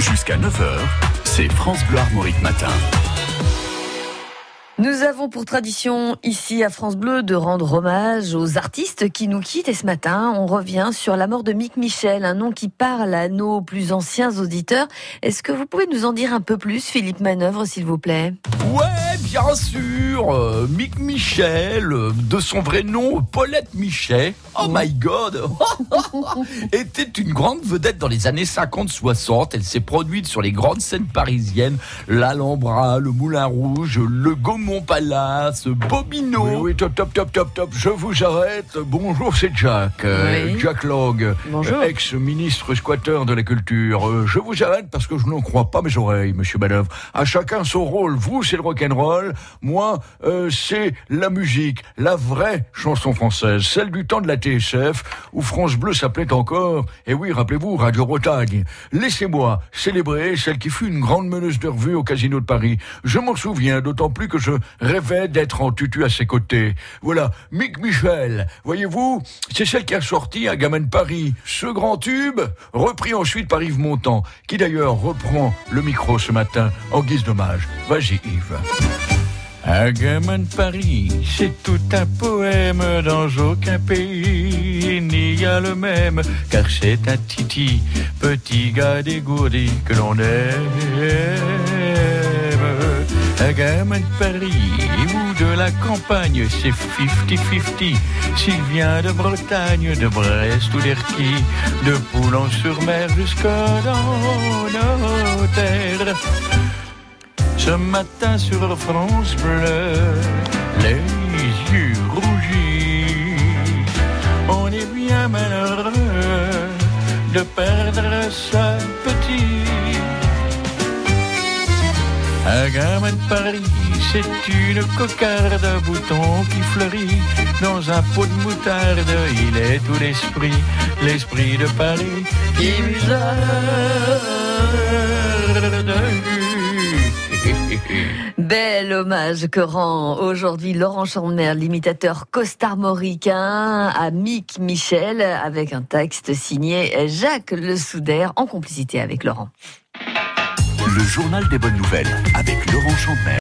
Jusqu'à 9h, c'est France Bleu Armorique Matin. Nous avons pour tradition ici à France Bleu de rendre hommage aux artistes qui nous quittent. Et ce matin on revient sur la mort de Mick Michel, un nom qui parle à nos plus anciens auditeurs. Est-ce que vous pouvez nous en dire un peu plus Philippe Manœuvre s'il vous plaît? Ouais, bien sûr, euh, Mick Michel, euh, de son vrai nom Paulette Michel, oh my god, était une grande vedette dans les années 50-60. Elle s'est produite sur les grandes scènes parisiennes, l'Alhambra, le Moulin Rouge, le Gaumont Palace, Bobino. Oui, oui, top, top, top, top, top. Je vous arrête. Bonjour, c'est Jack. Euh, Oui. Jack Log, Bonjour. ex-ministre squatteur de la culture. Euh, je vous arrête parce que je n'en crois pas mes oreilles, monsieur Manœuvre. À chacun son rôle. Vous, c'est le rock'n'roll. Moi, euh, c'est la musique. La vraie chanson française. Celle du temps de la TSF, où France Bleu s'appelait encore, et oui, rappelez-vous, Radio Bretagne. Laissez-moi célébrer celle qui fut une grande meneuse de revue au Casino de Paris. Je m'en souviens, d'autant plus que je rêvais d'être en tutu à ses côtés. Voilà, Mick Michel, voyez-vous, c'est celle qui a sorti Un gamin de Paris. Ce grand tube, repris ensuite par Yves Montand, qui d'ailleurs reprend le micro ce matin en guise d'hommage. Vas-y Yves. Un gamin Paris, c'est tout un poème dans aucun pays. Il n'y a le même, car c'est un titi, petit gars dégourdi que l'on aime. Un gamin de Paris ou de la campagne, c'est 50-50. S'il vient de Bretagne, de Brest ou d'Erquy, de Poulon-sur-Mer jusqu'à dans nos terres. Ce matin sur France Bleu, les yeux rougis, on est bien malheureux de perdre sa Un gamin de Paris, c'est une cocarde à boutons qui fleurit dans un pot de moutarde. Il est tout l'esprit, l'esprit de Paris qui musarde. Bel hommage que rend aujourd'hui Laurent Chandemer, l'imitateur costarmoricain, à Mick Michel, avec un texte signé Jacques Le Souder en complicité avec Laurent. Le journal des bonnes nouvelles avec Laurent Chandemer.